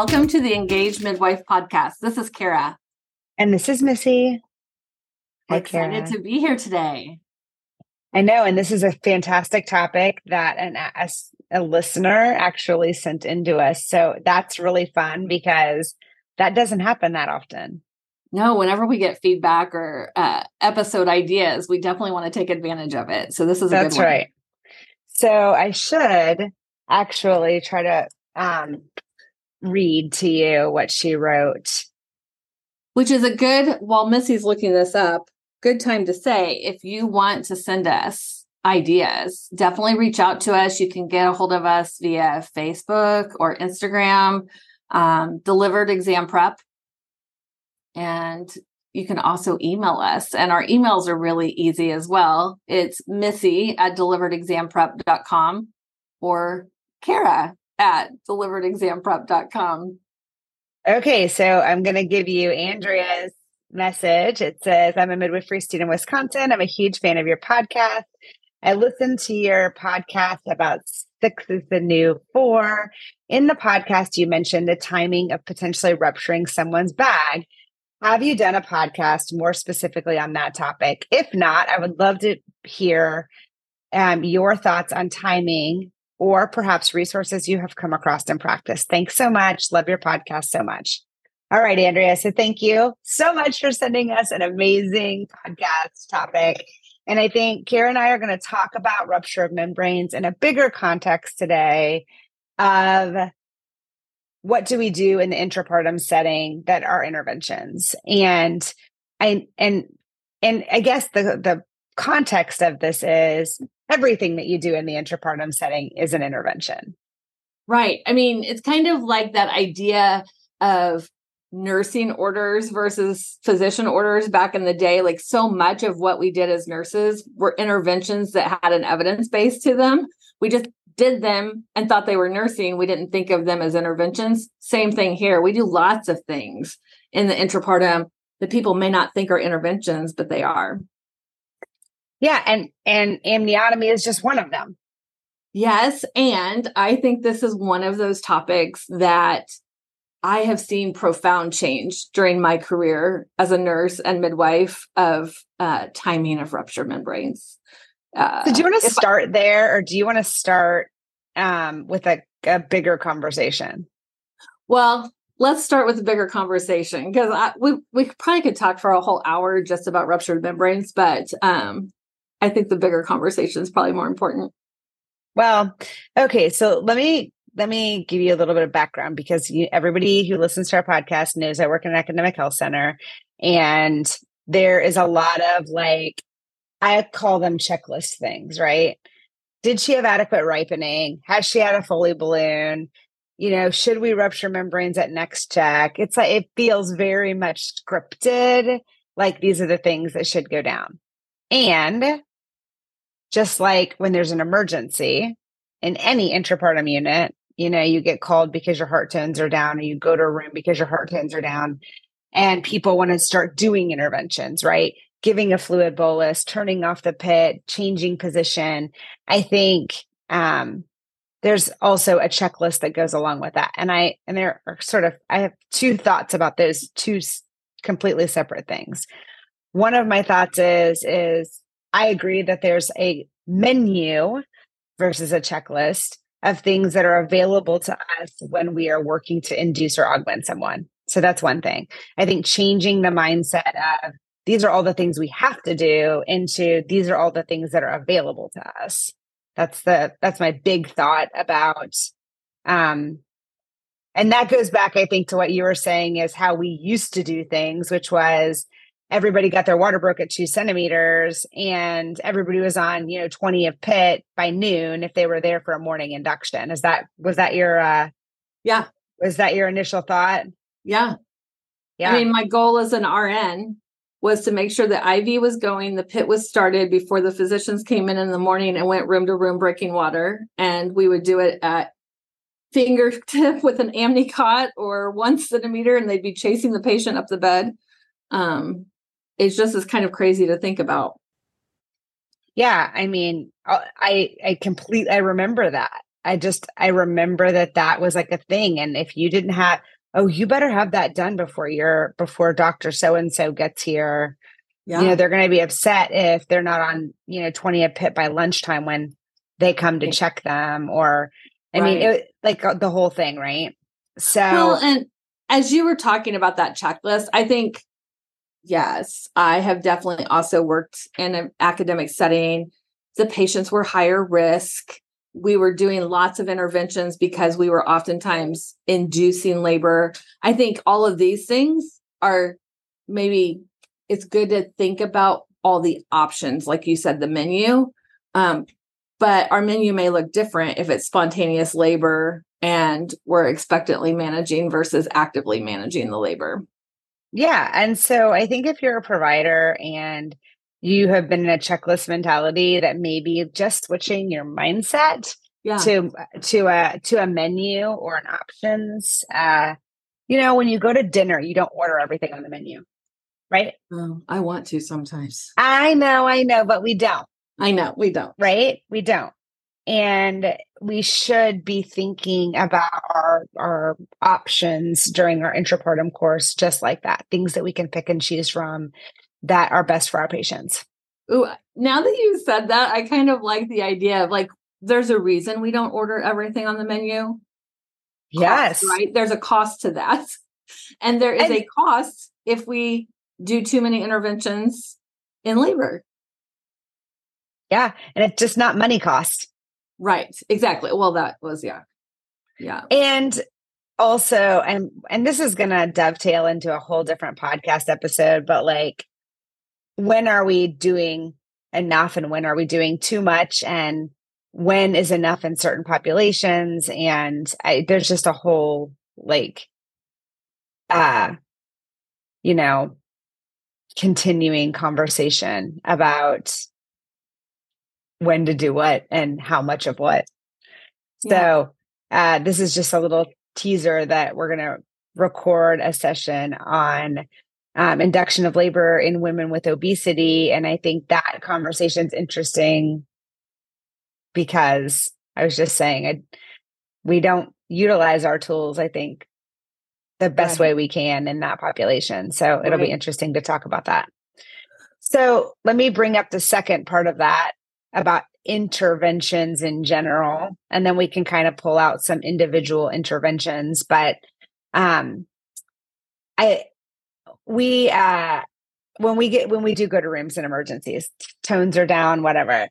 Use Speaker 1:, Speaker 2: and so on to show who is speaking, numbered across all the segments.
Speaker 1: Welcome to the Engaged Midwife podcast. This is Cara.
Speaker 2: And this is Missi.
Speaker 1: Hi, excited Cara. to be here today.
Speaker 2: I know. And this is a fantastic topic that an, a, a listener actually sent into us. So that's really fun because that doesn't happen that often.
Speaker 1: No, whenever we get feedback or uh, episode ideas, we definitely want to take advantage of it. So this is a
Speaker 2: that's right. So I should actually try to um, read to you what she wrote.
Speaker 1: Which is a good, while Missi's looking this up, good time to say if you want to send us ideas, definitely reach out to us. You can get a hold of us via Facebook or Instagram, um, delivered exam prep. And you can also email us. And our emails are really easy as well. It's missi at deliveredexamprep.com or Cara at deliveredexamprep.com.
Speaker 2: Okay, so I'm going to give you Andrea's message. It says, I'm a midwifery student in Wisconsin. I'm a huge fan of your podcast. I listened to your podcast about six is the new four. In the podcast, you mentioned the timing of potentially rupturing someone's bag. Have you done a podcast more specifically on that topic? If not, I would love to hear um, your thoughts on timing or perhaps resources you have come across in practice. Thanks so much. Love your podcast so much. All right, Andrea. So thank you so much for sending us an amazing podcast topic. And I think Cara and I are going to talk about rupture of membranes in a bigger context today of what do we do in the intrapartum setting that are interventions. And I and and I guess the the context of this is everything that you do in the intrapartum setting is an intervention.
Speaker 1: Right. I mean, it's kind of like that idea of nursing orders versus physician orders back in the day. Like so much of what we did as nurses were interventions that had an evidence base to them. We just did them and thought they were nursing. We didn't think of them as interventions. Same thing here. We do lots of things in the intrapartum that people may not think are interventions, but they are.
Speaker 2: Yeah, and and amniotomy is just one of them.
Speaker 1: Yes, and I think this is one of those topics that I have seen profound change during my career as a nurse and midwife of uh, timing of rupture membranes.
Speaker 2: Uh, so do you want to start I, there, or do you want to start um, with a, a bigger conversation?
Speaker 1: Well, let's start with a bigger conversation because we we probably could talk for a whole hour just about ruptured membranes, but um, I think the bigger conversation is probably more important.
Speaker 2: Well, okay, so let me let me give you a little bit of background because you, everybody who listens to our podcast knows I work in an academic health center, and there is a lot of like I call them checklist things, right? Did she have adequate ripening? Has she had a Foley balloon? You know, should we rupture membranes at next check? It's like it feels very much scripted. Like these are the things that should go down. And just like when there's an emergency in any intrapartum unit, you know, you get called because your heart tones are down, or you go to a room because your heart tones are down, and people want to start doing interventions, right? Giving a fluid bolus, turning off the pit, changing position. I think um, there's also a checklist that goes along with that. And I, and there are sort of, I have two thoughts about those two completely separate things. One of my thoughts is, is I agree that there's a menu versus a checklist of things that are available to us when we are working to induce or augment someone. So that's one thing. I think changing the mindset of these are all the things we have to do into these are all the things that are available to us. That's the that's my big thought about um and that goes back I think to what you were saying is how we used to do things which was everybody got their water broke at two centimeters and everybody was on you know 20 of pit by noon if they were there for a morning induction. Is that was that your uh
Speaker 1: yeah.
Speaker 2: was that your initial thought?
Speaker 1: Yeah. Yeah. i mean my goal as an rn was to make sure the iv was going the pit was started before the physicians came in in the morning and went room to room breaking water. And we would do it at fingertip with an amnicot or one centimeter and they'd be chasing the patient up the bed. Um, it's just as kind of crazy to think about.
Speaker 2: Yeah, I mean, uh, I I completely I remember that. I just I remember that that was like a thing and if you didn't have oh you better have that done before your before doctor so and so gets here. Yeah. You know, they're going to be upset if they're not on, you know, 20 a pit by lunchtime when they come to check them or I right. mean, it, like uh, the whole thing, right? So well,
Speaker 1: and as you were talking about that checklist, I think yes, I have definitely also worked in an academic setting. The patients were higher risk we were doing lots of interventions because we were oftentimes inducing labor. I think all of these things are maybe it's good to think about all the options, like you said, the menu. Um, but our menu may look different if it's spontaneous labor and we're expectantly managing versus actively managing the labor.
Speaker 2: Yeah. And so I think if you're a provider and you have been in a checklist mentality that maybe just switching your mindset yeah. to to a to a menu or an options uh you know when you go to dinner you don't order everything on the menu right?
Speaker 1: Oh, i want to sometimes.
Speaker 2: I know i know but we don't.
Speaker 1: I know we don't.
Speaker 2: Right? We don't and we should be thinking about our our options during our intrapartum course just like that things that we can pick and choose from that are best for our patients.
Speaker 1: Ooh, now that you said that, I kind of like the idea of like there's a reason we don't order everything on the menu.
Speaker 2: Yes.
Speaker 1: Right? There's a cost to that. And there is and, a cost if we do too many interventions in labor.
Speaker 2: Yeah. And it's just not money cost.
Speaker 1: Right. Exactly. Well, that was, yeah. Yeah.
Speaker 2: And also, and and this is gonna dovetail into a whole different podcast episode, but like when are we doing enough and when are we doing too much and when is enough in certain populations and I, there's just a whole like uh you know continuing conversation about when to do what and how much of what yeah. so uh this is just a little teaser that we're going to record a session on um, induction of labor in women with obesity. And I think that conversation is interesting because I was just saying, I, we don't utilize our tools, I think, the best right. way we can in that population. So it'll right. be interesting to talk about that. So let me bring up the second part of that about interventions in general, and then we can kind of pull out some individual interventions. But um, I we uh when we get when we do go to rooms in emergencies tones are down whatever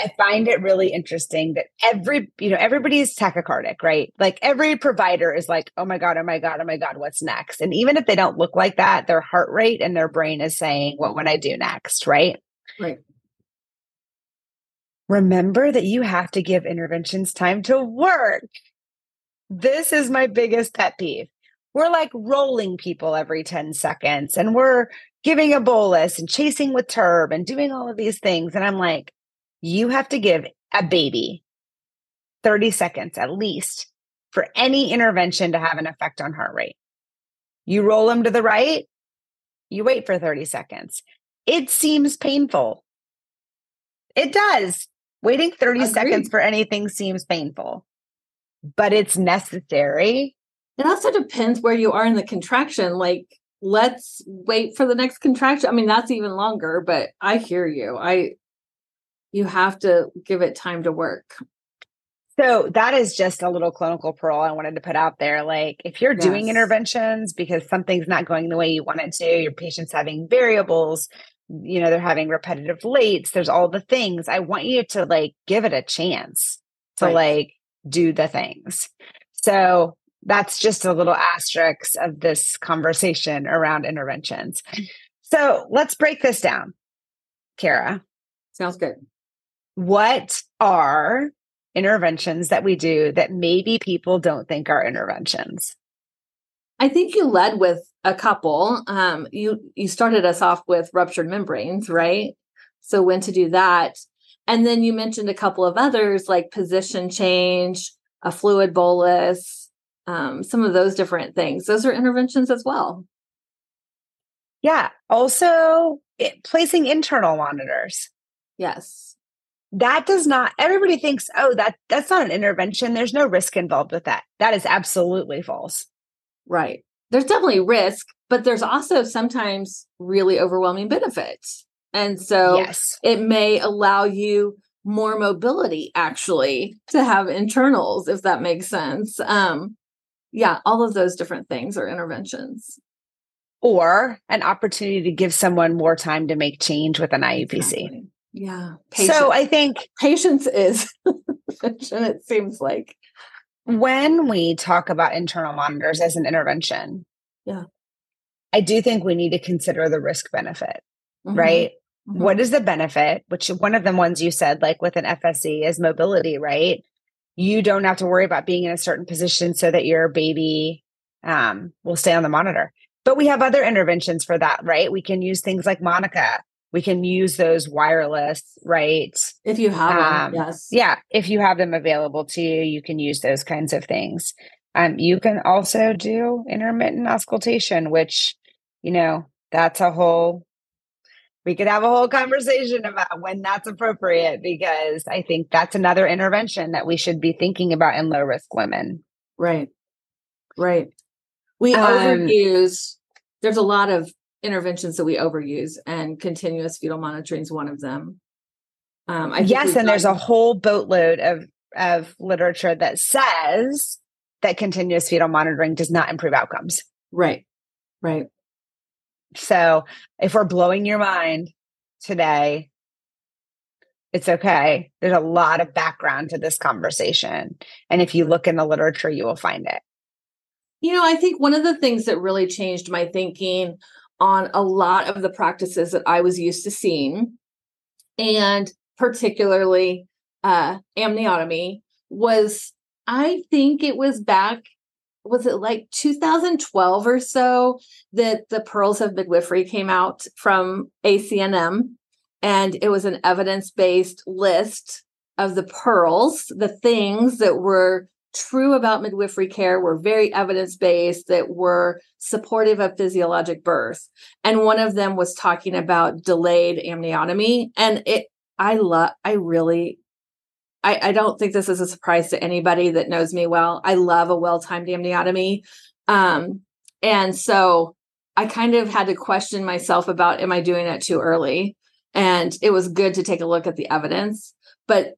Speaker 2: i find it really interesting that every you know everybody's tachycardic right? Like every provider is like oh my god oh my god oh my god what's next? And even if they don't look like that their heart rate and their brain is saying what would i do next? Right?
Speaker 1: Right
Speaker 2: remember that you have to give interventions time to work this is my biggest pet peeve we're like rolling people every 10 seconds and we're giving a bolus and chasing with terb and doing all of these things. And I'm like, you have to give a baby 30 seconds at least for any intervention to have an effect on heart rate. You roll them to the right, you wait for 30 seconds. It seems painful. It does. Waiting 30 Agreed. seconds for anything seems painful, but it's necessary
Speaker 1: it also depends where you are in the contraction. Like, let's wait for the next contraction. I mean, that's even longer, but I hear you. I, you have to give it time to work.
Speaker 2: So that is just a little clinical pearl I wanted to put out there. Like if you're yes. doing interventions because something's not going the way you want it to, your patient's having variables, you know, they're having repetitive lates, there's all the things. I want you to like give it a chance to right. like do the things. So that's just a little asterisk of this conversation around interventions. Mm. So let's break this down, Cara.
Speaker 1: Sounds good.
Speaker 2: What are interventions that we do that maybe people don't think are interventions?
Speaker 1: I think you led with a couple. Um, you you started us off with ruptured membranes, right? So when to do that, and then you mentioned a couple of others like position change, a fluid bolus, um, some of those different things. Those are interventions as well.
Speaker 2: Yeah. Also, it, placing internal monitors.
Speaker 1: Yes.
Speaker 2: that does not everybody thinks oh that that's not an intervention there's no risk involved with that that is absolutely false
Speaker 1: right there's definitely risk but there's also sometimes really overwhelming benefits and so
Speaker 2: yes.
Speaker 1: it may allow you more mobility actually to have internals if that makes sense um yeah all of those different things are interventions
Speaker 2: or an opportunity to give someone more time to make change with an iupc
Speaker 1: exactly. yeah
Speaker 2: patience. so i think
Speaker 1: patience is it seems like
Speaker 2: when we talk about internal monitors as an intervention
Speaker 1: yeah
Speaker 2: i do think we need to consider the risk benefit mm-hmm. right Mm-hmm. What is the benefit? Which one of the ones you said, like with an FSE, is mobility, right? You don't have to worry about being in a certain position so that your baby um, will stay on the monitor. But we have other interventions for that, right? We can use things like Monica. We can use those wireless, right?
Speaker 1: If you have um, them, yes.
Speaker 2: Yeah. If you have them available to you, you can use those kinds of things. Um, you can also do intermittent auscultation, which, you know, that's a whole we could have a whole conversation about when that's appropriate because I think that's another intervention that we should be thinking about in low risk women.
Speaker 1: Right. Right. We um, overuse, there's a lot of interventions that we overuse, and continuous fetal monitoring is one of them.
Speaker 2: Um, I yes, and there's a whole boatload of of literature that says that continuous fetal monitoring does not improve outcomes.
Speaker 1: Right. Right.
Speaker 2: So if we're blowing your mind today, it's okay. There's a lot of background to this conversation. And if you look in the literature, you will find it.
Speaker 1: You know, I think one of the things that really changed my thinking on a lot of the practices that I was used to seeing, and particularly uh, amniotomy, was I think it was back was it like 2012 or so that the pearls of midwifery came out from ACNM and it was an evidence-based list of the pearls the things that were true about midwifery care were very evidence-based that were supportive of physiologic birth and one of them was talking about delayed amniotomy and it i love i really I, I don't think this is a surprise to anybody that knows me well. I love a well timed amniotomy. Um, and so I kind of had to question myself about am I doing it too early? And it was good to take a look at the evidence. But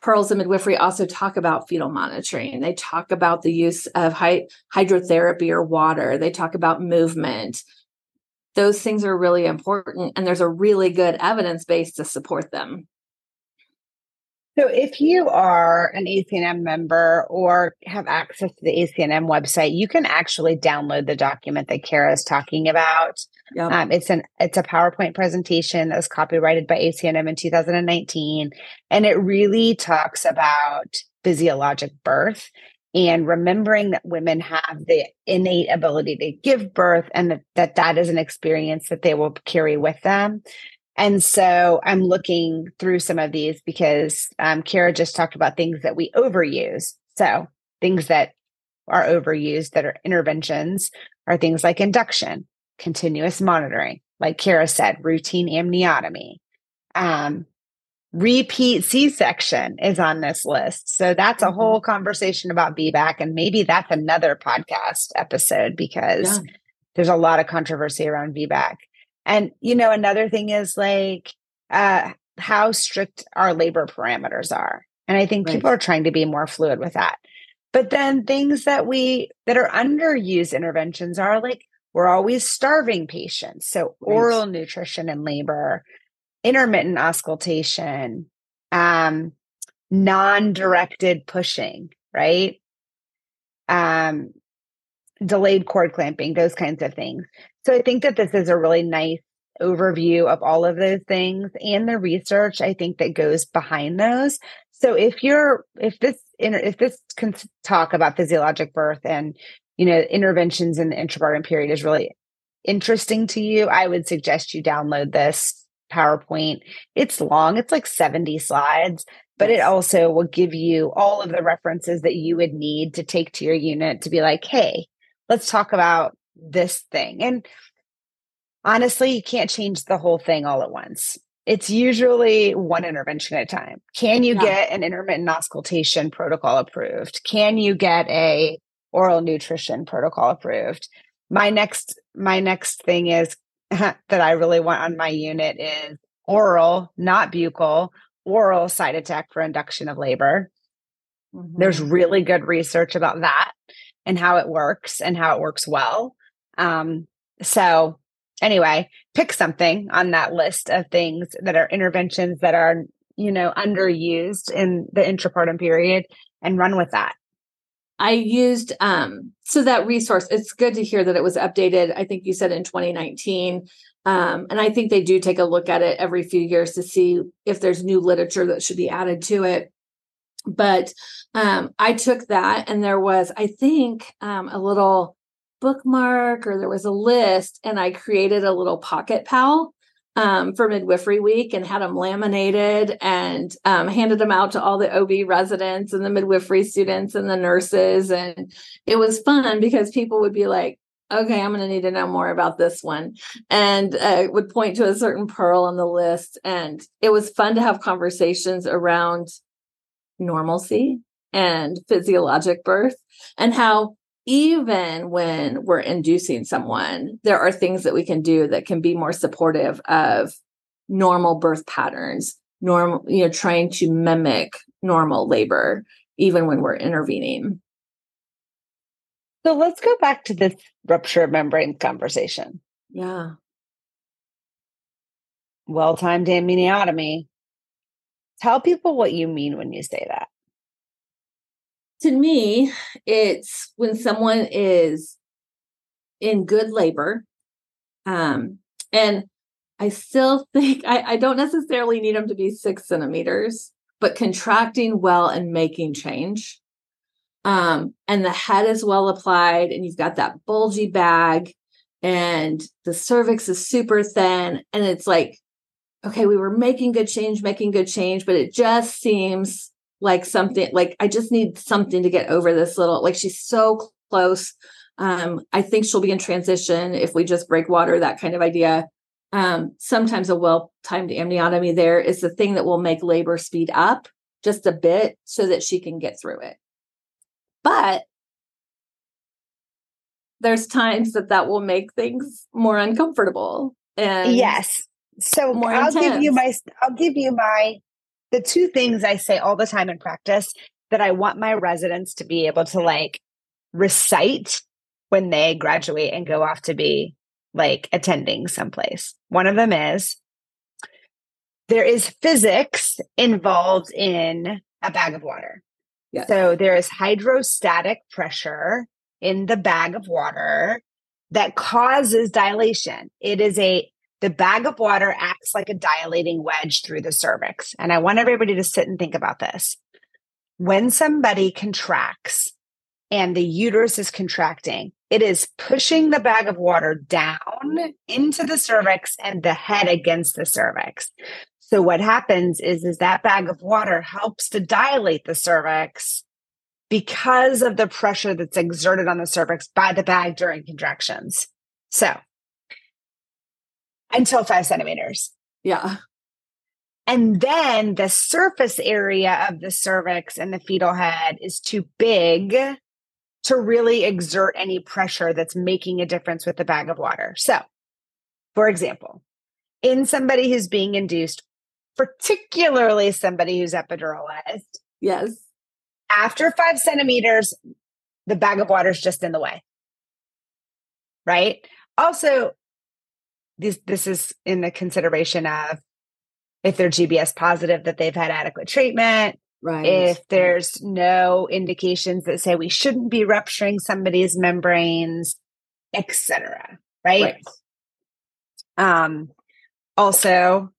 Speaker 1: Pearls of Midwifery also talk about fetal monitoring. They talk about the use of hy- hydrotherapy or water. They talk about movement. Those things are really important, and there's a really good evidence base to support them.
Speaker 2: So, if you are an ACNM member or have access to the ACNM website, you can actually download the document that Cara is talking about. Yep. Um, it's an it's a PowerPoint presentation that was copyrighted by ACNM in 2019, and it really talks about physiologic birth and remembering that women have the innate ability to give birth and that that, that is an experience that they will carry with them and so I'm looking through some of these because um, Cara just talked about things that we overuse. So things that are overused that are interventions are things like induction, continuous monitoring, like Cara said, routine amniotomy. Um, repeat C-section is on this list. So that's a mm-hmm. whole conversation about VBAC. And maybe that's another podcast episode because yeah. there's a lot of controversy around VBAC. And, you know, another thing is like uh, how strict our labor parameters are. And I think right. people are trying to be more fluid with that. But then things that we that are underused interventions are like we're always starving patients. So oral nutrition and labor, intermittent auscultation, um, non-directed pushing, right? Um, delayed cord clamping, those kinds of things. So I think that this is a really nice overview of all of those things and the research I think that goes behind those. So if you're if this if this can talk about physiologic birth and you know interventions in the intrapartum period is really interesting to you, I would suggest you download this PowerPoint. It's long, it's like 70 slides, but it also will give you all of the references that you would need to take to your unit to be like, hey, let's talk about this thing. And honestly, you can't change the whole thing all at once. it's usually one intervention at a time. Can you yeah. get an intermittent auscultation protocol approved? Can you get a oral nutrition protocol approved? My next my next thing is that I really want on my unit is oral, not buccal, oral Cytotec for induction of labor. Mm-hmm. There's really good research about that and how it works and how it works well. Um, so anyway, pick something on that list of things that are interventions that are, you know, underused in the intrapartum period and run with that.
Speaker 1: I used um so that resource it's good to hear that it was updated I think you said in 2019 um and I think they do take a look at it every few years to see if there's new literature that should be added to it. But um I took that and there was I think um a little bookmark or there was a list and I created a little pocket pal um, for midwifery week and had them laminated and um, handed them out to all the OB residents and the midwifery students and the nurses. And it was fun because people would be like, okay, I'm going to need to know more about this one. And uh, would point to a certain pearl on the list. And it was fun to have conversations around normalcy and physiologic birth and how even when we're inducing someone, there are things that we can do that can be more supportive of normal birth patterns, normal, you know, trying to mimic normal labor, even when we're intervening.
Speaker 2: So let's go back to this rupture of membrane conversation.
Speaker 1: Yeah.
Speaker 2: Well timed amniotomy. Tell people what you mean when you say that
Speaker 1: to me, it's when someone is in good labor. Um, and I still think I, I don't necessarily need them to be six centimeters, but contracting well and making change. Um, and the head is well applied, and you've got that bulgy bag, and the cervix is super thin. And it's like, okay, we were making good change, making good change, but it just seems like something like I just need something to get over this little like she's so close. Um, I think she'll be in transition if we just break water, that kind of idea. Um, sometimes a well-timed amniotomy there is the thing that will make labor speed up just a bit so that she can get through it. But there's times that that will make things more uncomfortable and
Speaker 2: yes so i'll intense. give you my i'll give you my the two things I say all the time in practice that I want my residents to be able to like recite when they graduate and go off to be like attending someplace. One of them is there is physics involved in a bag of water. Yes. So there is hydrostatic pressure in the bag of water that causes dilation. It is a the bag of water acts like a dilating wedge through the cervix. And I want everybody to sit and think about this. When somebody contracts and the uterus is contracting, it is pushing the bag of water down into the cervix and the head against the cervix. So what happens is, is that bag of water helps to dilate the cervix because of the pressure that's exerted on the cervix by the bag during contractions. So until five centimeters.
Speaker 1: Yeah.
Speaker 2: And then the surface area of the cervix and the fetal head is too big to really exert any pressure that's making a difference with the bag of water. So, for example, in somebody who's being induced, particularly somebody who's epiduralized.
Speaker 1: Yes.
Speaker 2: After five centimeters, the bag of water is just in the way. Right. Also, this this is in the consideration of if they're GBS positive that they've had adequate treatment.
Speaker 1: Right.
Speaker 2: If there's no indications that say we shouldn't be rupturing somebody's membranes, etc. Right? right. Um also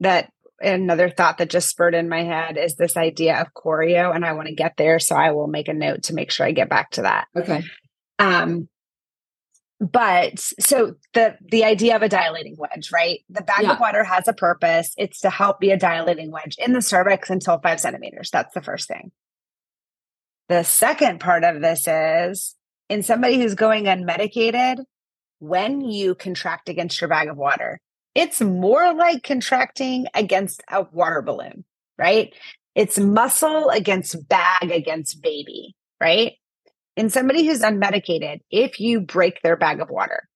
Speaker 2: that another thought that just spurred in my head is this idea of chorio and I want to get there so I will make a note to make sure I get back to that.
Speaker 1: Okay.
Speaker 2: Um but so the the idea of a dilating wedge right the bag yeah. of water has a purpose it's to help be a dilating wedge in the cervix until five centimeters that's the first thing the second part of this is in somebody who's going unmedicated when you contract against your bag of water it's more like contracting against a water balloon, right? It's muscle against bag against baby, right? In somebody who's unmedicated, if you break their bag of water,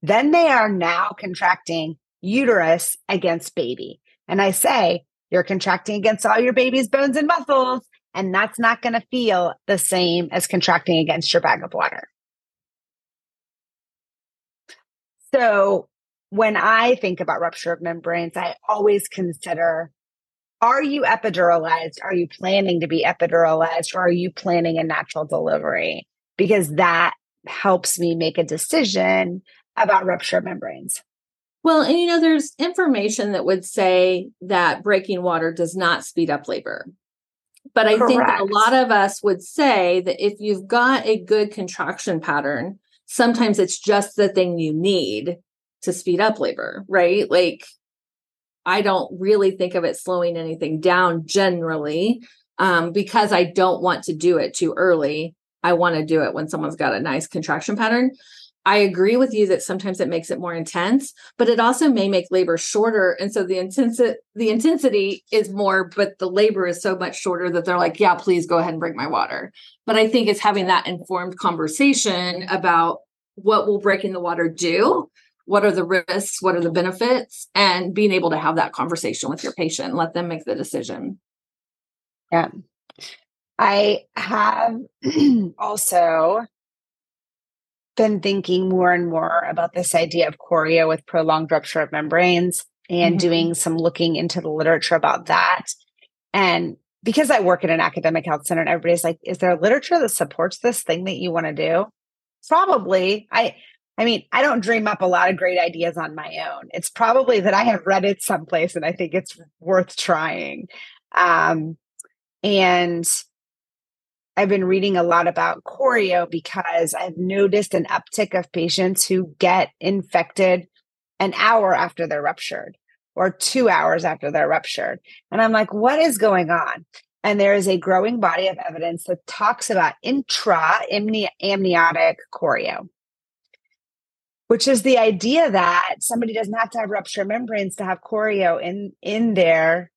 Speaker 2: then they are now contracting uterus against baby. And I say, you're contracting against all your baby's bones and muscles, and that's not going to feel the same as contracting against your bag of water. So when I think about rupture of membranes, I always consider are you epiduralized? Are you planning to be epiduralized? Or are you planning a natural delivery? Because that helps me make a decision about rupture membranes.
Speaker 1: Well, and you know, there's information that would say that breaking water does not speed up labor. But I Correct. think a lot of us would say that if you've got a good contraction pattern, sometimes it's just the thing you need to speed up labor, right? Like, I don't really think of it slowing anything down generally um, because I don't want to do it too early. I want to do it when someone's got a nice contraction pattern. I agree with you that sometimes it makes it more intense, but it also may make labor shorter. And so the intensity the intensity is more, but the labor is so much shorter that they're like, yeah, please go ahead and break my water. But I think it's having that informed conversation about what will breaking the water do, what are the risks, what are the benefits, and being able to have that conversation with your patient, let them make the decision.
Speaker 2: Yeah. I have also been thinking more and more about this idea of chorio with prolonged rupture of membranes and mm-hmm. doing some looking into the literature about that. And because I work in an academic health center and everybody's like, is there literature that supports this thing that you want to do? Probably. I I mean, I don't dream up a lot of great ideas on my own. It's probably that I have read it someplace and I think it's worth trying. Um, and I've been reading a lot about chorio because I've noticed an uptick of patients who get infected an hour after they're ruptured or two hours after they're ruptured. And I'm like, what is going on? And there is a growing body of evidence that talks about intra amniotic chorio, which is the idea that somebody doesn't have to have rupture membranes to have chorio in in their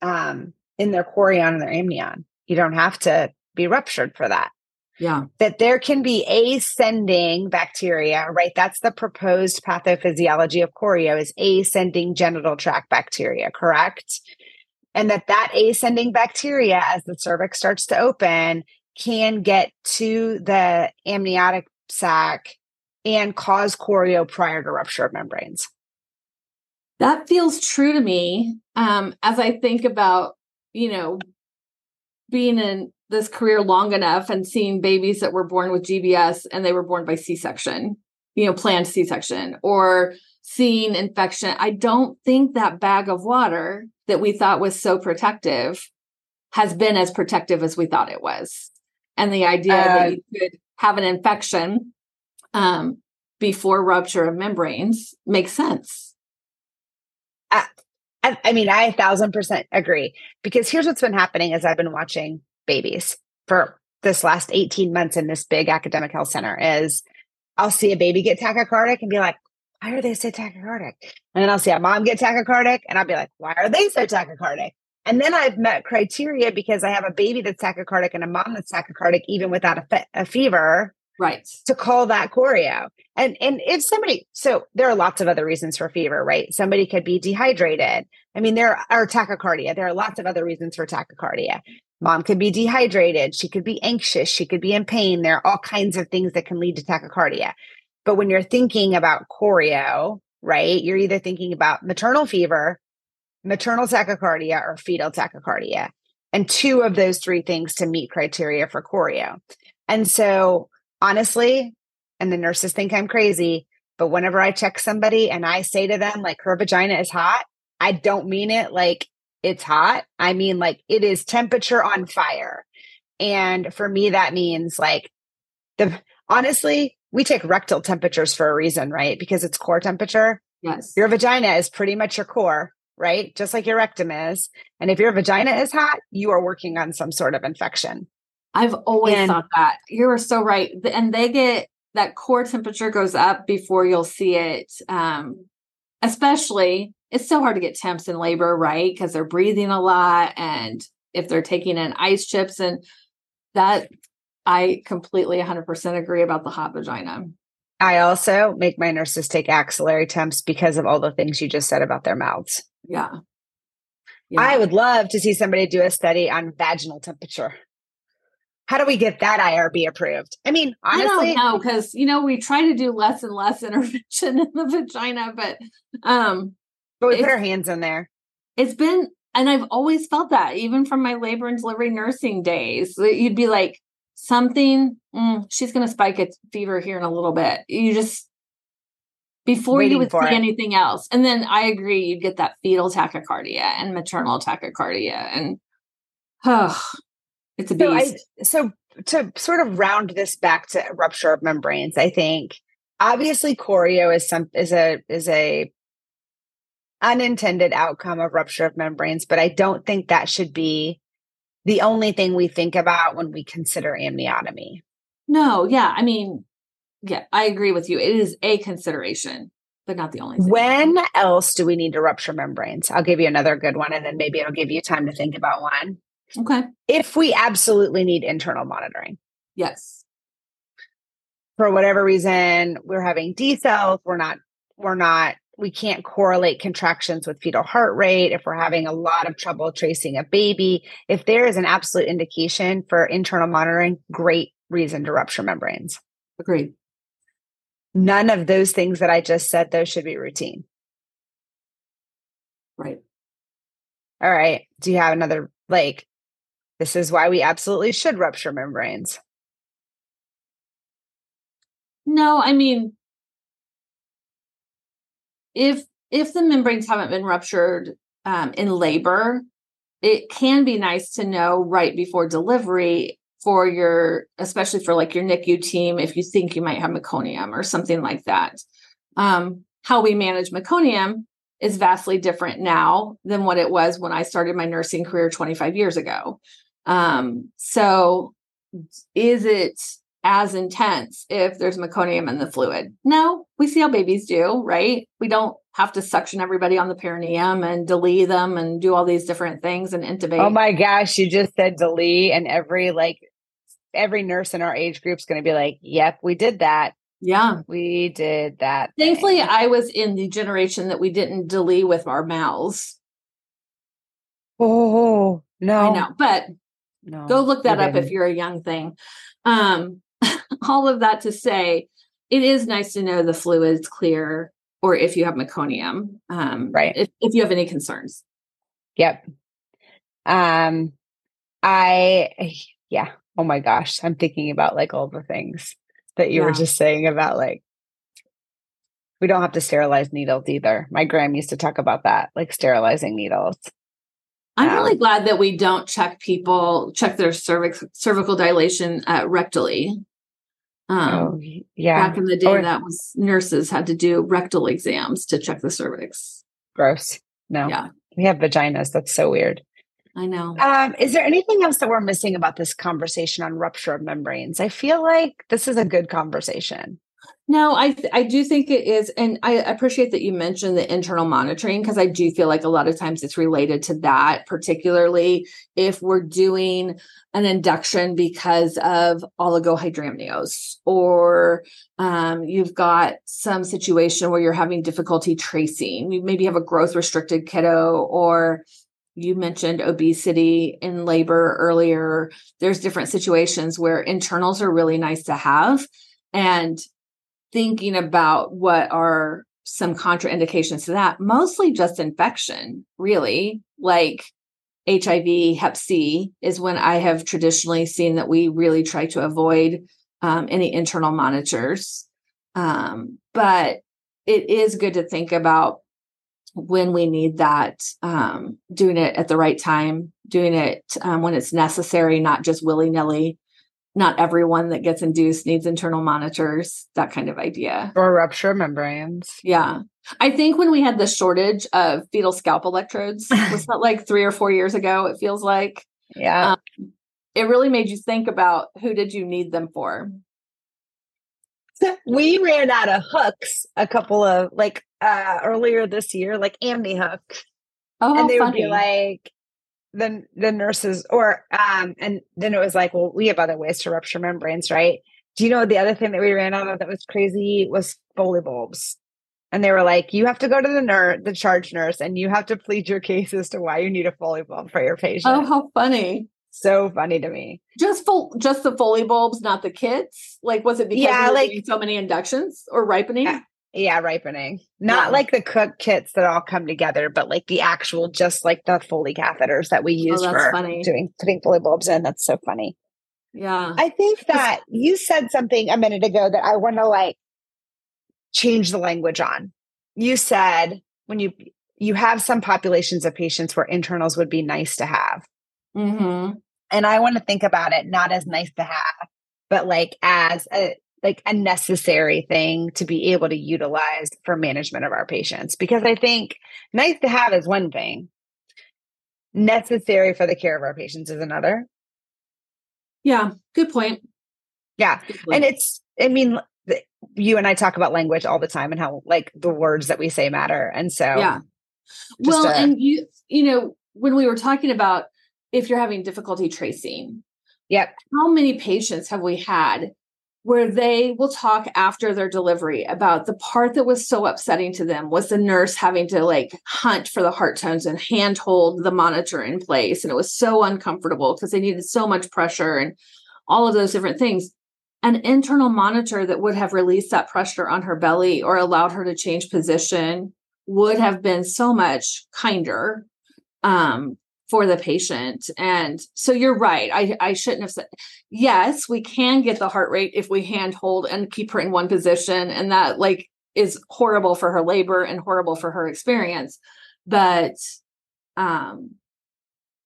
Speaker 2: um in their chorion and their amnion. You don't have to be ruptured for that.
Speaker 1: Yeah.
Speaker 2: That there can be ascending bacteria, right? That's the proposed pathophysiology of chorio is ascending genital tract bacteria, correct? And that that ascending bacteria as the cervix starts to open can get to the amniotic sac and cause chorio prior to rupture of membranes.
Speaker 1: That feels true to me um, as I think about, you know, being in this career long enough and seeing babies that were born with GBS and they were born by C-section, you know, planned C-section or seeing infection. I don't think that bag of water that we thought was so protective has been as protective as we thought it was. And the idea uh, that you could have an infection um, before rupture of membranes makes sense.
Speaker 2: I, I mean, I a thousand percent agree because here's what's been happening as I've been watching babies for this last 18 months in this big academic health center is I'll see a baby get tachycardic and be like, why are they so tachycardic? And then I'll see a mom get tachycardic and I'll be like, why are they so tachycardic? And then I've met criteria because I have a baby that's tachycardic and a mom that's tachycardic, even without a, fe- a fever
Speaker 1: right.
Speaker 2: to call that chorio and and if somebody so there are lots of other reasons for fever right? Somebody could be dehydrated. I mean there are tachycardia. There are lots of other reasons for tachycardia. Mom could be dehydrated. She could be anxious. She could be in pain. There are all kinds of things that can lead to tachycardia. But when you're thinking about chorio right you're either thinking about maternal fever maternal tachycardia or fetal tachycardia. And two of those three things to meet criteria for chorio. And so honestly, and the nurses think I'm crazy, but whenever I check somebody and I say to them, like, her vagina is hot, I don't mean it like it's hot. I mean, like, it is temperature on fire. And for me, that means like the honestly, we take rectal temperatures for a reason, right? Because it's core temperature.
Speaker 1: Yes.
Speaker 2: Your vagina is pretty much your core, right? Just like your rectum is. And if your vagina is hot, you are working on some sort of infection.
Speaker 1: I've always and, thought that. You are so right. And they get that core temperature goes up before you'll see it um, especially it's so hard to get temps in labor, right? Because they're breathing a lot. And if they're taking in ice chips, and that I completely 100% agree about the hot vagina.
Speaker 2: I also make my nurses take axillary temps because of all the things you just said about their mouths.
Speaker 1: Yeah.
Speaker 2: yeah. I would love to see somebody do a study on vaginal temperature. How do we get that IRB approved? I mean, honestly,
Speaker 1: I don't know because you know we try to do less and less intervention in the vagina, but um,
Speaker 2: but we put our hands in there.
Speaker 1: It's been, and I've always felt that even from my labor and delivery nursing days. You'd be like, something, mm, she's going to spike a fever here in a little bit. You just, before Waiting you would see it. anything else. And then I agree, you'd get that fetal tachycardia and maternal tachycardia. And oh, it's a beast.
Speaker 2: So, I, so to sort of round this back to rupture of membranes, I think obviously chorio is some is a is a unintended outcome of rupture of membranes, but I don't think that should be the only thing we think about when we consider amniotomy.
Speaker 1: No, yeah. I mean, yeah, I agree with you. It is a consideration, but not the only thing.
Speaker 2: When else do we need to rupture membranes? I'll give you another good one and then maybe it'll give you time to think about one.
Speaker 1: Okay.
Speaker 2: If we absolutely need internal monitoring.
Speaker 1: Yes.
Speaker 2: For whatever reason, we're having decels, we're not we're not we can't correlate contractions with fetal heart rate, if we're having a lot of trouble tracing a baby, if there is an absolute indication for internal monitoring, great reason to rupture membranes.
Speaker 1: Agreed.
Speaker 2: None of those things that I just said, those should be routine.
Speaker 1: Right.
Speaker 2: All right. Do you have another, like, this is why we absolutely should rupture membranes?
Speaker 1: No, I mean, if if the membranes haven't been ruptured um, in labor, it can be nice to know right before delivery for your, especially for like your NICU team, if you think you might have meconium or something like that. Um, how we manage meconium is vastly different now than what it was when I started my nursing career 25 years ago. Um, so, is it as intense if there's meconium in the fluid. No, we see how babies do, right? We don't have to suction everybody on the perineum and delete them and do all these different things and intubate.
Speaker 2: Oh my gosh, you just said delete and every like every nurse in our age group is going to be like, "Yep, we did that."
Speaker 1: Yeah,
Speaker 2: we did that.
Speaker 1: Thankfully, thing. I was in the generation that we didn't delete with our mouths.
Speaker 2: Oh, no.
Speaker 1: I know, but no, go look that up didn't. if you're a young thing. Um, all of that to say, it is nice to know the fluid's clear or if you have meconium. Um,
Speaker 2: right.
Speaker 1: If, if you have any concerns.
Speaker 2: Yep. Um, I, yeah. Oh my gosh. I'm thinking about like all the things that you yeah. were just saying about like, we don't have to sterilize needles either. My gram used to talk about that, like sterilizing needles.
Speaker 1: I'm um, really glad that we don't check people, check their cervix, cervical dilation uh, rectally. Um, oh, yeah. Back in the day, or, that was nurses had to do rectal exams to check the cervix.
Speaker 2: Gross. No. Yeah. We have vaginas. That's so weird.
Speaker 1: I know.
Speaker 2: Um, is there anything else that we're missing about this conversation on rupture of membranes? I feel like this is a good conversation.
Speaker 1: No, I I do think it is, and I appreciate that you mentioned the internal monitoring because I do feel like a lot of times it's related to that, particularly if we're doing an induction because of oligohydramnios, or um, you've got some situation where you're having difficulty tracing. You maybe have a growth restricted kiddo, or you mentioned obesity in labor earlier. There's different situations where internals are really nice to have, and thinking about what are some contraindications to that, mostly just infection, really. Like HIV, Hep C is when I have traditionally seen that we really try to avoid um, any internal monitors. Um, but it is good to think about when we need that, um, doing it at the right time, doing it um, when it's necessary, not just willy nilly not everyone that gets induced needs internal monitors, that kind of idea.
Speaker 2: Or rupture membranes.
Speaker 1: Yeah. I think when we had the shortage of fetal scalp electrodes, was that like three or four years ago? It feels like.
Speaker 2: Yeah. Um,
Speaker 1: it really made you think about who did you need them for?
Speaker 2: we ran out of hooks a couple of like uh earlier this year, like AmniHook.
Speaker 1: Oh,
Speaker 2: and they
Speaker 1: funny.
Speaker 2: would be like the the nurses or um and then it was like, well, we have other ways to rupture membranes, right? Do you know the other thing that we ran out of that was crazy was Foley bulbs. And they were like, you have to go to the nurse, the charge nurse, and you have to plead your case as to why you need a Foley bulb for your patient.
Speaker 1: oh, how funny.
Speaker 2: so funny to me.
Speaker 1: Just full just the Foley bulbs, not the kits. Like, was it because
Speaker 2: Yeah, like-
Speaker 1: so many inductions or ripening?
Speaker 2: Yeah. Yeah, ripening. Not
Speaker 1: Yeah.
Speaker 2: like the Cook kits that all come together, but like the actual, just like the Foley catheters that we use
Speaker 1: Oh,
Speaker 2: for
Speaker 1: funny.
Speaker 2: doing putting Foley bulbs in. That's so funny.
Speaker 1: Yeah.
Speaker 2: I think that you said something a minute ago that I want to like change the language on. You said when you you have some populations of patients where internals would be nice to have.
Speaker 1: hmm
Speaker 2: And I want to think about it not as nice to have, but like as a like a necessary thing to be able to utilize for management of our patients. Because I think nice to have is one thing. Necessary for the care of our patients is another.
Speaker 1: Yeah. Good point.
Speaker 2: Yeah.
Speaker 1: Good point.
Speaker 2: and it's i mean you and i talk about language all the time and how like the words that we say matter and so
Speaker 1: yeah. Well,
Speaker 2: a-
Speaker 1: and you, you know, when we were talking about if you're having difficulty tracing,
Speaker 2: yep
Speaker 1: how many patients have we had where they will talk after their delivery about the part that was so upsetting to them was the nurse having to like hunt for the heart tones and handhold the monitor in place. And it was so uncomfortable because they needed so much pressure and all of those different things. An internal monitor that would have released that pressure on her belly or allowed her to change position would have been so much kinder um, for the patient. And so you're right. I, I shouldn't have said, yes, we can get the heart rate if we hand hold and keep her in one position. And that like is horrible for her labor and horrible for her experience. But um,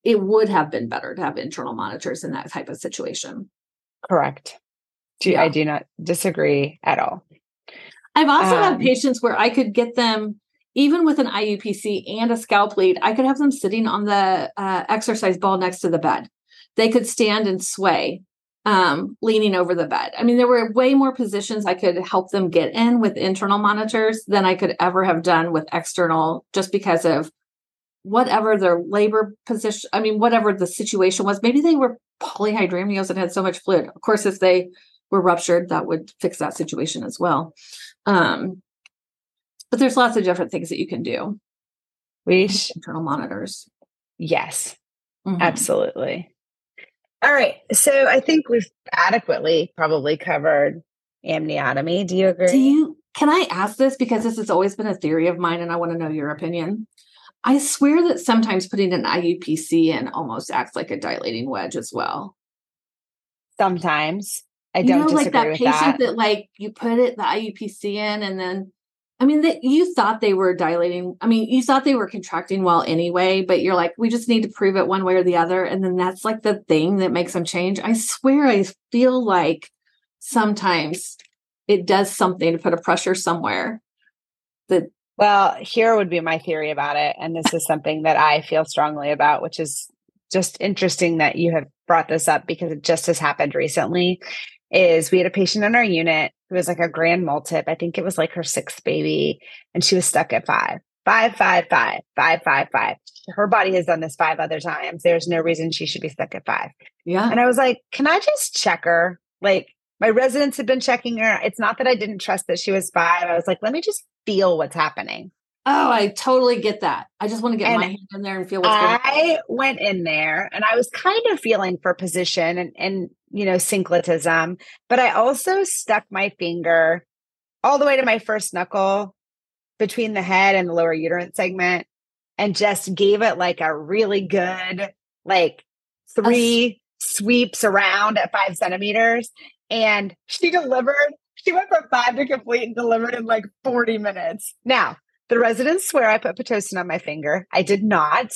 Speaker 1: it would have been better to have internal monitors in that type of situation.
Speaker 2: correct do,
Speaker 1: Yeah.
Speaker 2: i do not disagree at all
Speaker 1: I've also had
Speaker 2: Um,
Speaker 1: patients where I could get them, even with an IUPC and a scalp lead, I could have them sitting on the uh, exercise ball next to the bed. They could stand and sway, um, leaning over the bed. I mean, there were way more positions I could help them get in with internal monitors than I could ever have done with external, just because of whatever their labor position. I mean, whatever the situation was. Maybe they were polyhydramnios and had so much fluid. Of course, if they were ruptured, that would fix that situation as well. Um, but there's lots of different things that you can do.
Speaker 2: we sh-
Speaker 1: Internal monitors.
Speaker 2: yes
Speaker 1: Mhm.
Speaker 2: absolutely all right so i think we've adequately probably covered amniotomy do you agree
Speaker 1: Do you? Can I ask this because this has always been a theory of mine, and I want to know your opinion. I swear that sometimes putting an IUPC in almost acts like a dilating wedge as well.
Speaker 2: sometimes i don't
Speaker 1: know,
Speaker 2: disagree
Speaker 1: like that patient
Speaker 2: that
Speaker 1: that. like you put it the IUPC in, and then I mean that you thought they were dilating. I mean, you thought they were contracting well anyway, but you're like, we just need to prove it one way or the other, and then that's like the thing that makes them change. I swear, I feel like sometimes it does something to put a pressure somewhere. That
Speaker 2: Well, here would be my theory about it. And this is something that I feel strongly about, which is just interesting that you have brought this up because it just has happened recently. Is we had a patient in our unit who was like a grand multip. I think it was like her sixth baby, and she was stuck at five. Five, five, five, five, five, five. Her body has done this five other times. There's no reason she should be stuck at five.
Speaker 1: yeah,
Speaker 2: And I was like, can I just check her? Like, my residents had been checking her. It's not that I didn't trust that she was five. I was like, let me just feel what's happening.
Speaker 1: oh, I totally get that. I just want to get
Speaker 2: And
Speaker 1: my hand in there and feel what's going on.
Speaker 2: I went in there and I was kind of feeling for position and, and you know, synclitism, but I also stuck my finger all the way to my first knuckle between the head and the lower uterine segment and just gave it like a really good, like three sweeps around at five centimeters. And she delivered, she went from five to complete and delivered in like 40 minutes. Now, the residents swear I put Pitocin on my finger. I did not,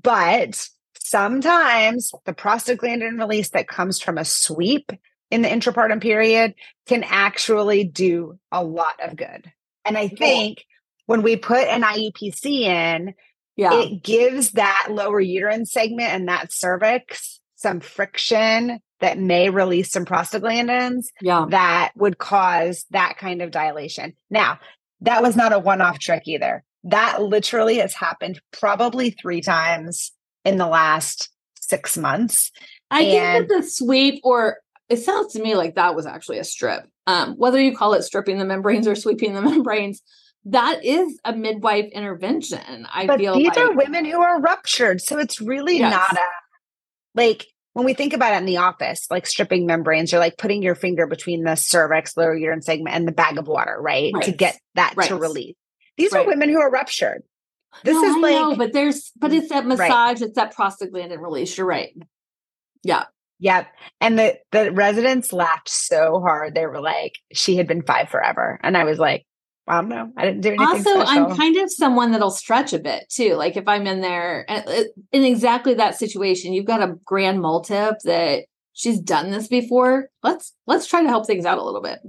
Speaker 2: but sometimes the prostaglandin release that comes from a sweep in the intrapartum period can actually do a lot of good. And I think when we put an IUPC in,
Speaker 1: Yeah,
Speaker 2: it gives that lower uterine segment and that cervix some friction that may release some prostaglandins
Speaker 1: yeah,
Speaker 2: that would cause that kind of dilation. Now, that was not a one-off trick either. That literally has happened probably three times in the last six months.
Speaker 1: I and- think that the sweep, or it sounds to me like that was actually a strip. Um, whether you call it stripping the membranes or sweeping the membranes, that is a midwife intervention. I
Speaker 2: but
Speaker 1: feel
Speaker 2: these
Speaker 1: like.
Speaker 2: are women who are ruptured, so it's really yes. not a like when we think about it in the office, like stripping membranes, you're like putting your finger between the cervix, lower uterine segment, and the bag of water, right? right. To get that right. to release. These right. are women who are ruptured. This no, is I like, know,
Speaker 1: but there's, but it's that massage, it's that prostaglandin release. You're right. Yeah.
Speaker 2: Yep. And the the residents laughed so hard. They were like, she had been five forever. And I was like, I don't know. I didn't do anything. Also, special.
Speaker 1: I'm kind of someone that'll stretch a bit too. Like if I'm in there uh, in exactly that situation, you've got a grand multip that she's done this before. Let's let's try to help things out a little bit.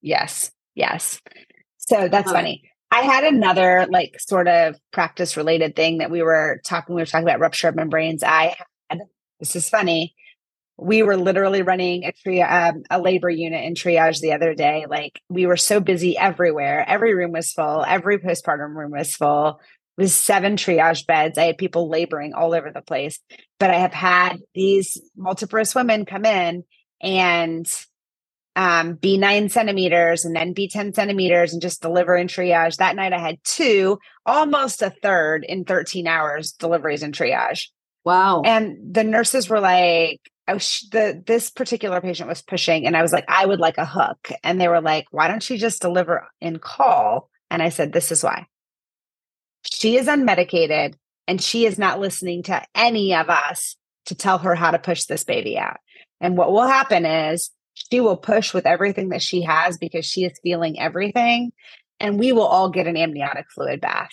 Speaker 2: Yes. Yes. So that's funny. It. I had another like sort of practice related thing that we were talking. We were talking about rupture of membranes. I had this is funny we were literally running a tri- um, a labor unit in triage the other day. Like we were so busy everywhere. Every room was full. Every postpartum room was full. It was seven triage beds. I had people laboring all over the place. But I have had these multiparous women come in and um, be nine centimeters and then be 10 centimeters and just deliver in triage. That night I had two, almost a third in 13 hours deliveries and triage.
Speaker 1: Wow.
Speaker 2: And the nurses were like, I was the this particular patient was pushing, and I was like, I would like a hook, and they were like, Why don't you just deliver en caul? And I said, This is why. She is unmedicated, and she is not listening to any of us to tell her how to push this baby out. And what will happen is she will push with everything that she has because she is feeling everything, and we will all get an amniotic fluid bath.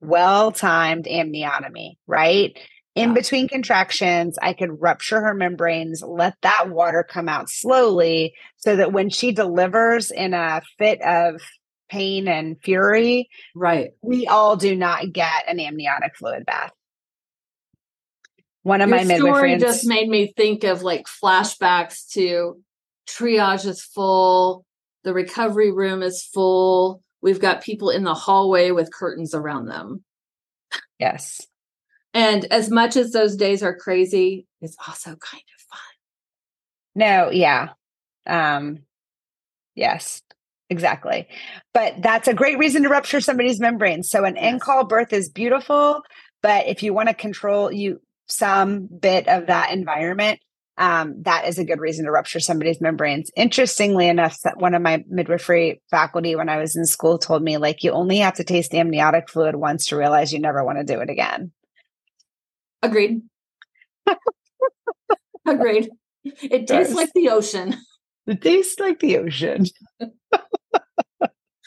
Speaker 2: well timed amniotomy, right? in between contractions, I could rupture her membranes, let that water come out slowly so that when she delivers in a fit of pain and fury,
Speaker 1: right,
Speaker 2: we all do not get an amniotic fluid bath.
Speaker 1: One of Your my story just made me think of like flashbacks to triage is full, the recovery room is full. We've got people in the hallway with curtains around them.
Speaker 2: Yes.
Speaker 1: And as much as those days are crazy, it's also kind of fun.
Speaker 2: No, yeah. Um yes, exactly. But that's a great reason to rupture somebody's membranes. So an yes. en caul birth is beautiful, but if you want to control you some bit of that environment, um, that is a good reason to rupture somebody's membranes. Interestingly enough, one of my midwifery faculty when I was in school told me, like, you only have to taste amniotic fluid once to realize you never want to do it again.
Speaker 1: Agreed. Agreed. It tastes like the ocean.
Speaker 2: It tastes like the ocean.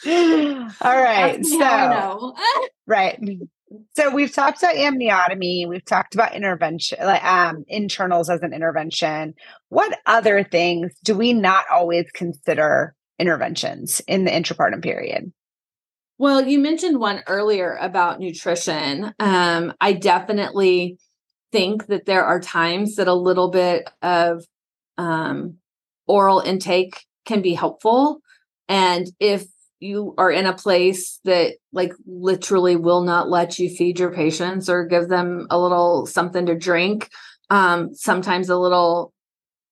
Speaker 2: All right. So, right. So we've talked about amniotomy. We've talked about intervention, like um, internals as an intervention. What other things do we not always consider interventions in the intrapartum period?
Speaker 1: Well, you mentioned one earlier about nutrition. Um, I definitely think that there are times that a little bit of um, oral intake can be helpful. And if you are in a place that like literally will not let you feed your patients or give them a little something to drink, um, sometimes a little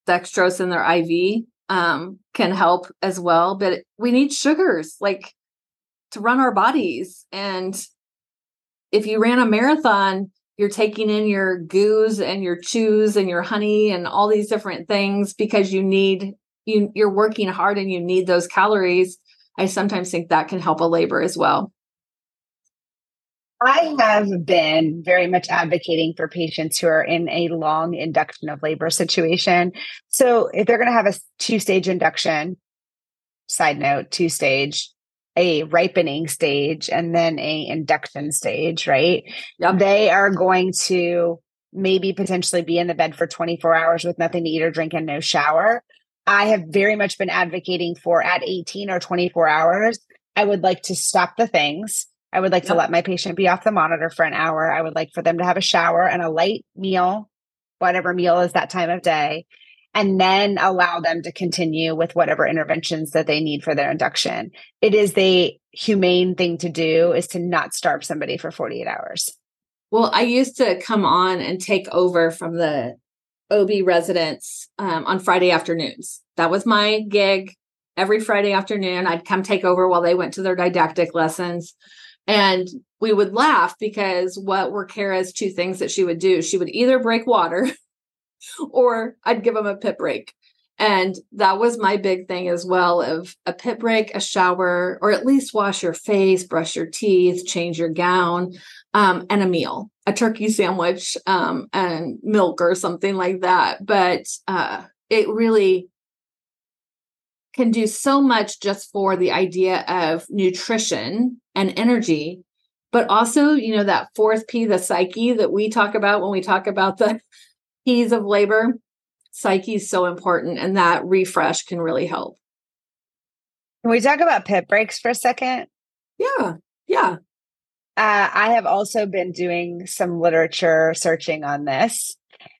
Speaker 1: dextrose in their IV um, can help as well. But we need sugars. Like to run our bodies. And if you ran a marathon, you're taking in your goos and your chews and your honey and all these different things because you need you you're working hard and you need those calories. I sometimes think that can help a labor as well.
Speaker 2: I have been very much advocating for patients who are in a long induction of labor situation. So if they're going to have a two stage induction, side note, two stage, a ripening stage and then a induction stage, right? Yep. They are going to maybe potentially be in the bed for 24 hours with nothing to eat or drink and no shower. I have very much been advocating for at 18 or 24 hours, I would like to stop the things. I would like yep. to let my patient be off the monitor for an hour. I would like for them to have a shower and a light meal, whatever meal is that time of day. and then allow them to continue with whatever interventions that they need for their induction. It is the humane thing to do is to not starve somebody for 48 hours.
Speaker 1: Well, I used to come on and take over from the OB residents um, on Friday afternoons. That was my gig every Friday afternoon. I'd come take over while they went to their didactic lessons. And we would laugh because what were Cara's two things that she would do? She would either break water or I'd give them a pit break. And that was my big thing as well of a pit break, a shower, or at least wash your face, brush your teeth, change your gown, um, and a meal, a turkey sandwich, um, and milk or something like that. But uh, it really can do so much just for the idea of nutrition and energy but also you know that fourth p the psyche that we talk about when we talk about the p's of labor. Psyche is so important and that refresh can really help.
Speaker 2: Can we talk about pit breaks for a second?
Speaker 1: Yeah yeah
Speaker 2: uh, i have also been doing some literature searching on this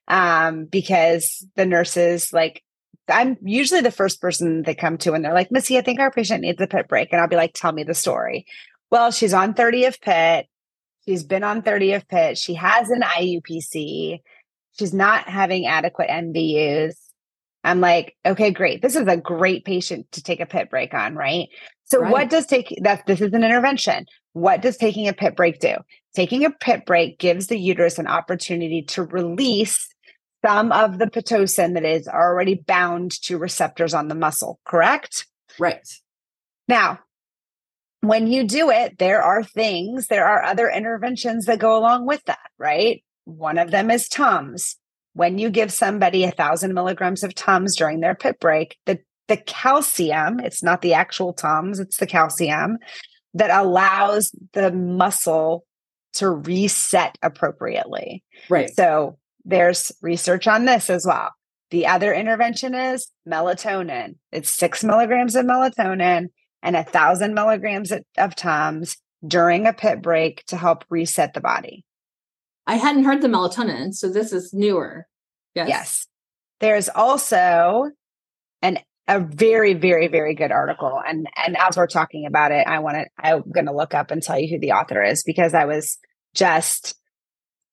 Speaker 2: um, because the nurses like I'm usually the first person they come to and they're like, Missi, I think our patient needs a pit break. And I'll be like, tell me the story. Well, she's on 30th pit. She's been on 30th pit. She has an IUPC. She's not having adequate MVUs. I'm like, okay, great. This is a great patient to take a pit break on, right? So right. what does take that this is an intervention. What does taking a pit break do? Taking a pit break gives the uterus an opportunity to release some of the Pitocin that is already bound to receptors on the muscle, correct?
Speaker 1: Right.
Speaker 2: Now, when you do it, there are things, there are other interventions that go along with that, right? One of them is Tums. When you give somebody a thousand milligrams of Tums during their pit break, the, the calcium, it's not the actual Tums, it's the calcium that allows the muscle to reset appropriately.
Speaker 1: Right.
Speaker 2: So there's research on this as well. The other intervention is melatonin. It's six milligrams of melatonin and a thousand milligrams of Tums during a pit break to help reset the body.
Speaker 1: I hadn't heard the melatonin, so this is newer.
Speaker 2: Yes. Yes. There's also an a very very very good article and and as we're talking about it I want to I'm going to look up and tell you who the author is because I was just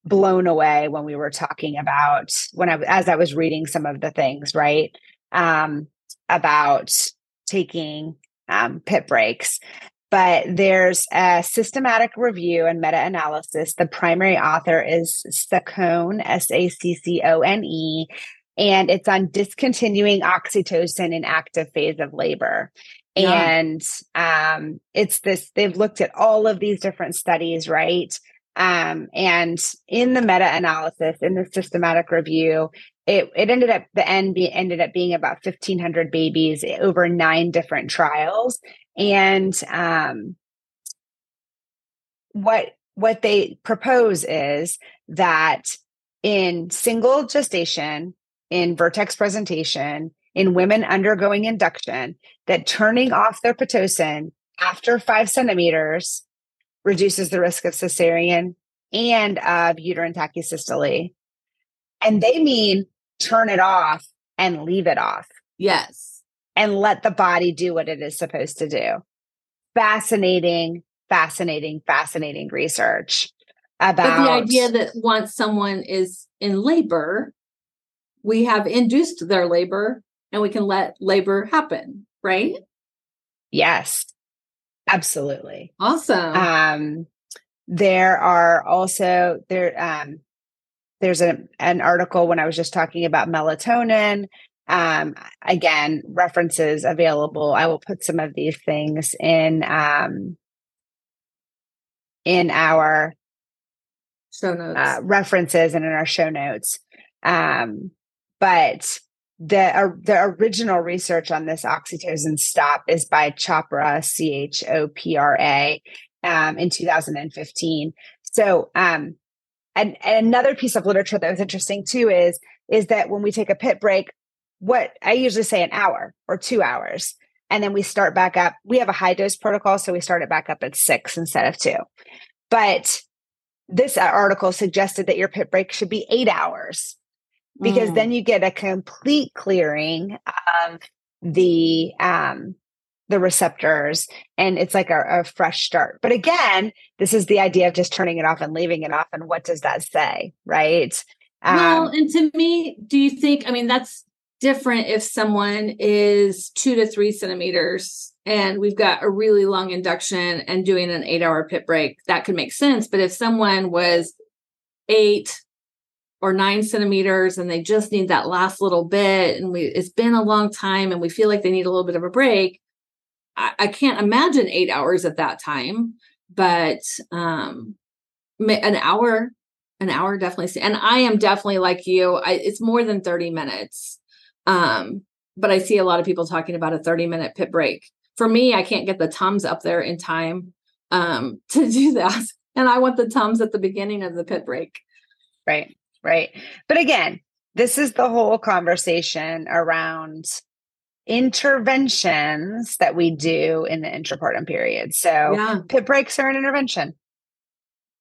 Speaker 2: blown away when we were talking about when I as I was reading some of the things, right? Um, about taking um, pit breaks. But there's a systematic review and meta analysis. The primary author is Saccone, S A C C O N E, and it's on discontinuing oxytocin in active phase of labor. Yeah. And um, it's this, they've looked at all of these different studies, right? Um, and in the meta analysis, in the systematic review, it, it ended up the end be, ended up being about 1500 babies over nine different trials and um, what what they propose is that in single gestation in vertex presentation in women undergoing induction that turning off their pitocin after five centimeters reduces the risk of cesarean and of uterine tachysystole. And they mean turn it off and leave it off.
Speaker 1: Yes.
Speaker 2: And let the body do what it is supposed to do. Fascinating, fascinating, fascinating research about
Speaker 1: but the idea that once someone is in labor, we have induced their labor and we can let labor happen, right?
Speaker 2: Yes. Absolutely.
Speaker 1: Awesome.
Speaker 2: Um, there are also there um, there's a, an article when I was just talking about melatonin. Um, again, references available. I will put some of these things in um, in our
Speaker 1: show notes
Speaker 2: uh, references and in our show notes. Um, but the uh, the original research on this oxytocin stop is by Chopra, C H O P R A, um, in 2015. So, um, and, and another piece of literature that was interesting too is is that when we take a pit break, what I usually say an hour or two hours, and then we start back up. We have a high dose protocol, so we start it back up at six instead of two. But this article suggested that your pit break should be eight hours because mm. then you get a complete clearing of the um the receptors and it's like a, a, fresh start. But again this is the idea of just turning it off and leaving it off and what does that say right?
Speaker 1: Um, well and to me do you think i mean that's different if someone is two to three centimeters and we've got a really long induction and doing an eight hour pit break that could make sense. But if someone was eight or nine centimeters and they just need that last little bit and we it's been a long time and we feel like they need a little bit of a break. I, I can't imagine eight hours at that time but um an hour an hour definitely and i am definitely like you I, it's more than 30 minutes um but i see a lot of people talking about a 30 minute pit break. For me i can't get the tums up there in time um to do that and i want the tums at the beginning of the pit break.
Speaker 2: Right right? But again, this is the whole conversation around interventions that we do in the intrapartum period. So yeah. pit breaks are an intervention.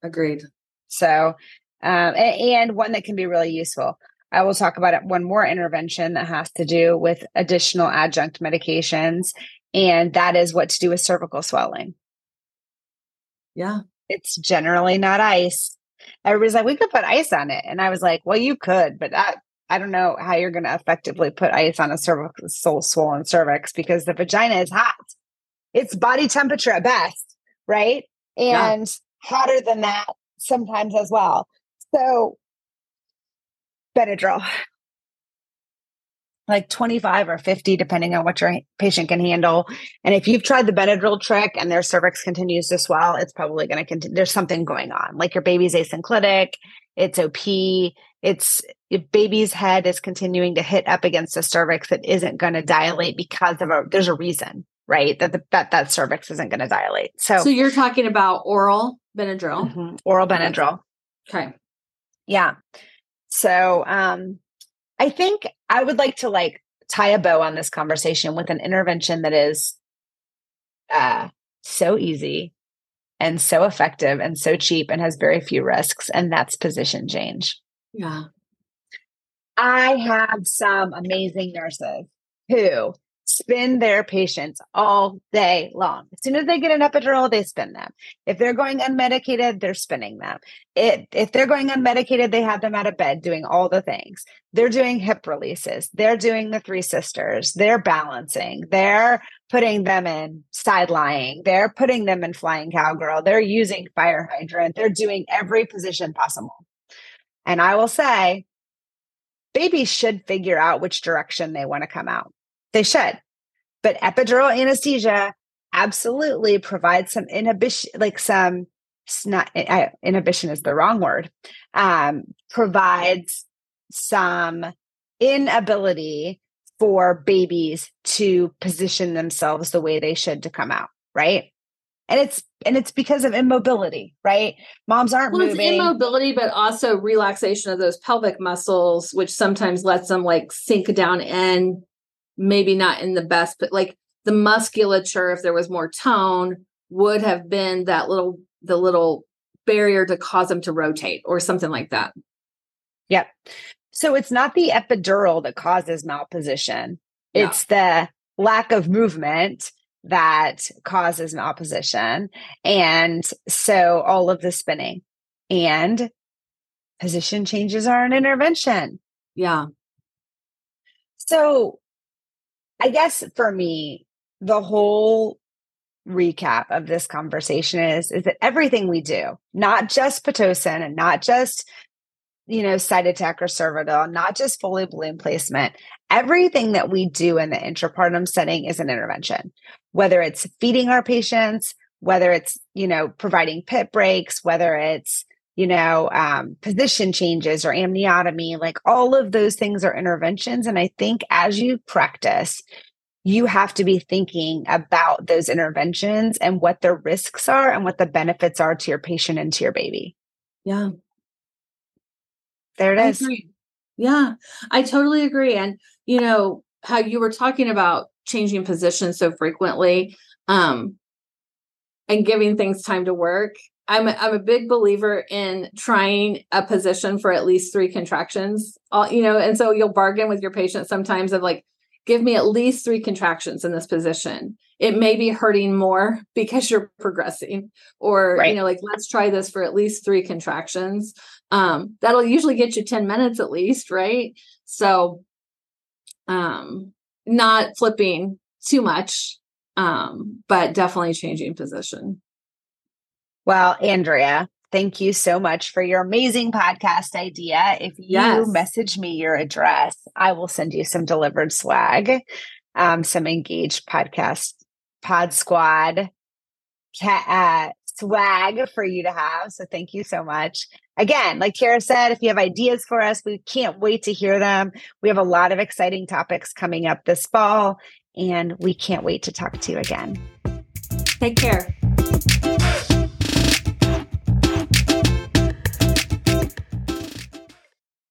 Speaker 1: Agreed.
Speaker 2: So, um, and, and one that can be really useful. I will talk about it, one more intervention that has to do with additional adjunct medications, and that is what to do with cervical swelling.
Speaker 1: Yeah.
Speaker 2: It's generally not ice everybody's like, we could put ice on it. And I was like, well, you could, but I, I don't know how you're going to effectively put ice on a cervical soul swollen cervix because the vagina is hot. It's body temperature at best, right? And yeah. hotter than that sometimes as well. So Benadryl like 25 or 50, depending on what your patient can handle. And if you've tried the Benadryl trick and their cervix continues to swell, it's probably going to continue. There's something going on, like your baby's asynclitic, it's OP, it's if baby's head is continuing to hit up against the cervix that isn't going to dilate because of a, there's a reason, right? That the, that, that cervix isn't going to dilate. So,
Speaker 1: so you're talking about oral Benadryl,
Speaker 2: mm-hmm. oral Benadryl.
Speaker 1: Okay.
Speaker 2: Yeah. So, um, I think I would like to like tie a bow on this conversation with an intervention that is uh, so easy and so effective and so cheap and has very few risks, and that's position change.
Speaker 1: Yeah.
Speaker 2: I have some amazing nurses who spin their patients all day long. As soon as they get an epidural, they spin them. If they're going unmedicated, they're spinning them. It, if they're going unmedicated, they have them out of bed doing all the things. They're doing hip releases. They're doing the three sisters. They're balancing. They're putting them in side lying. They're putting them in flying cowgirl. They're using fire hydrant. They're doing every position possible. And I will say, babies should figure out which direction they want to come out should. But epidural anesthesia absolutely provides some inhibition, like some not I, inhibition is the wrong word. Um, provides some inability for babies to position themselves the way they should to come out, right? And it's and it's because of immobility, right? Moms aren't well, moving.
Speaker 1: It's immobility, but also relaxation of those pelvic muscles, which sometimes lets them like sink down and maybe not in the best, but like the musculature, if there was more tone, would have been that little, the little barrier to cause them to rotate or something like that.
Speaker 2: Yep. So it's not the epidural that causes malposition, it's the lack of movement that causes malposition. And so all of the spinning and position changes are an intervention.
Speaker 1: Yeah.
Speaker 2: So I guess for me, the whole recap of this conversation is is that everything we do, not just pitocin and not just you know Cytotec or Cervidil, not just Foley balloon placement, everything that we do in the intrapartum setting is an intervention. Whether it's feeding our patients, whether it's you know providing pit breaks, whether it's you know, um, position changes or amniotomy, like all of those things are interventions. And I think as you practice, you have to be thinking about those interventions and what the risks are and what the benefits are to your patient and to your baby.
Speaker 1: Yeah.
Speaker 2: There it is.
Speaker 1: Yeah, I totally agree. And, you know, how you were talking about changing positions so frequently um, and giving things time to work I'm a, I'm a big believer in trying a position for at least three contractions. All, you know, and so you'll bargain with your patient sometimes of like, give me at least three contractions in this position. It may be hurting more because you're progressing, or right. you know, like let's try this for at least three contractions. Um, that'll usually get you 10 minutes at least, right? So um not flipping too much, um, but definitely changing position.
Speaker 2: Well, Andrea, thank you so much for your amazing podcast idea. If you yes. message me your address, I will send you some delivered swag, um, some engaged podcast, pod squad uh, swag for you to have. So thank you so much. Again, like Cara said, if you have ideas for us, we can't wait to hear them. We have a lot of exciting topics coming up this fall, and we can't wait to talk to you again.
Speaker 1: Take care.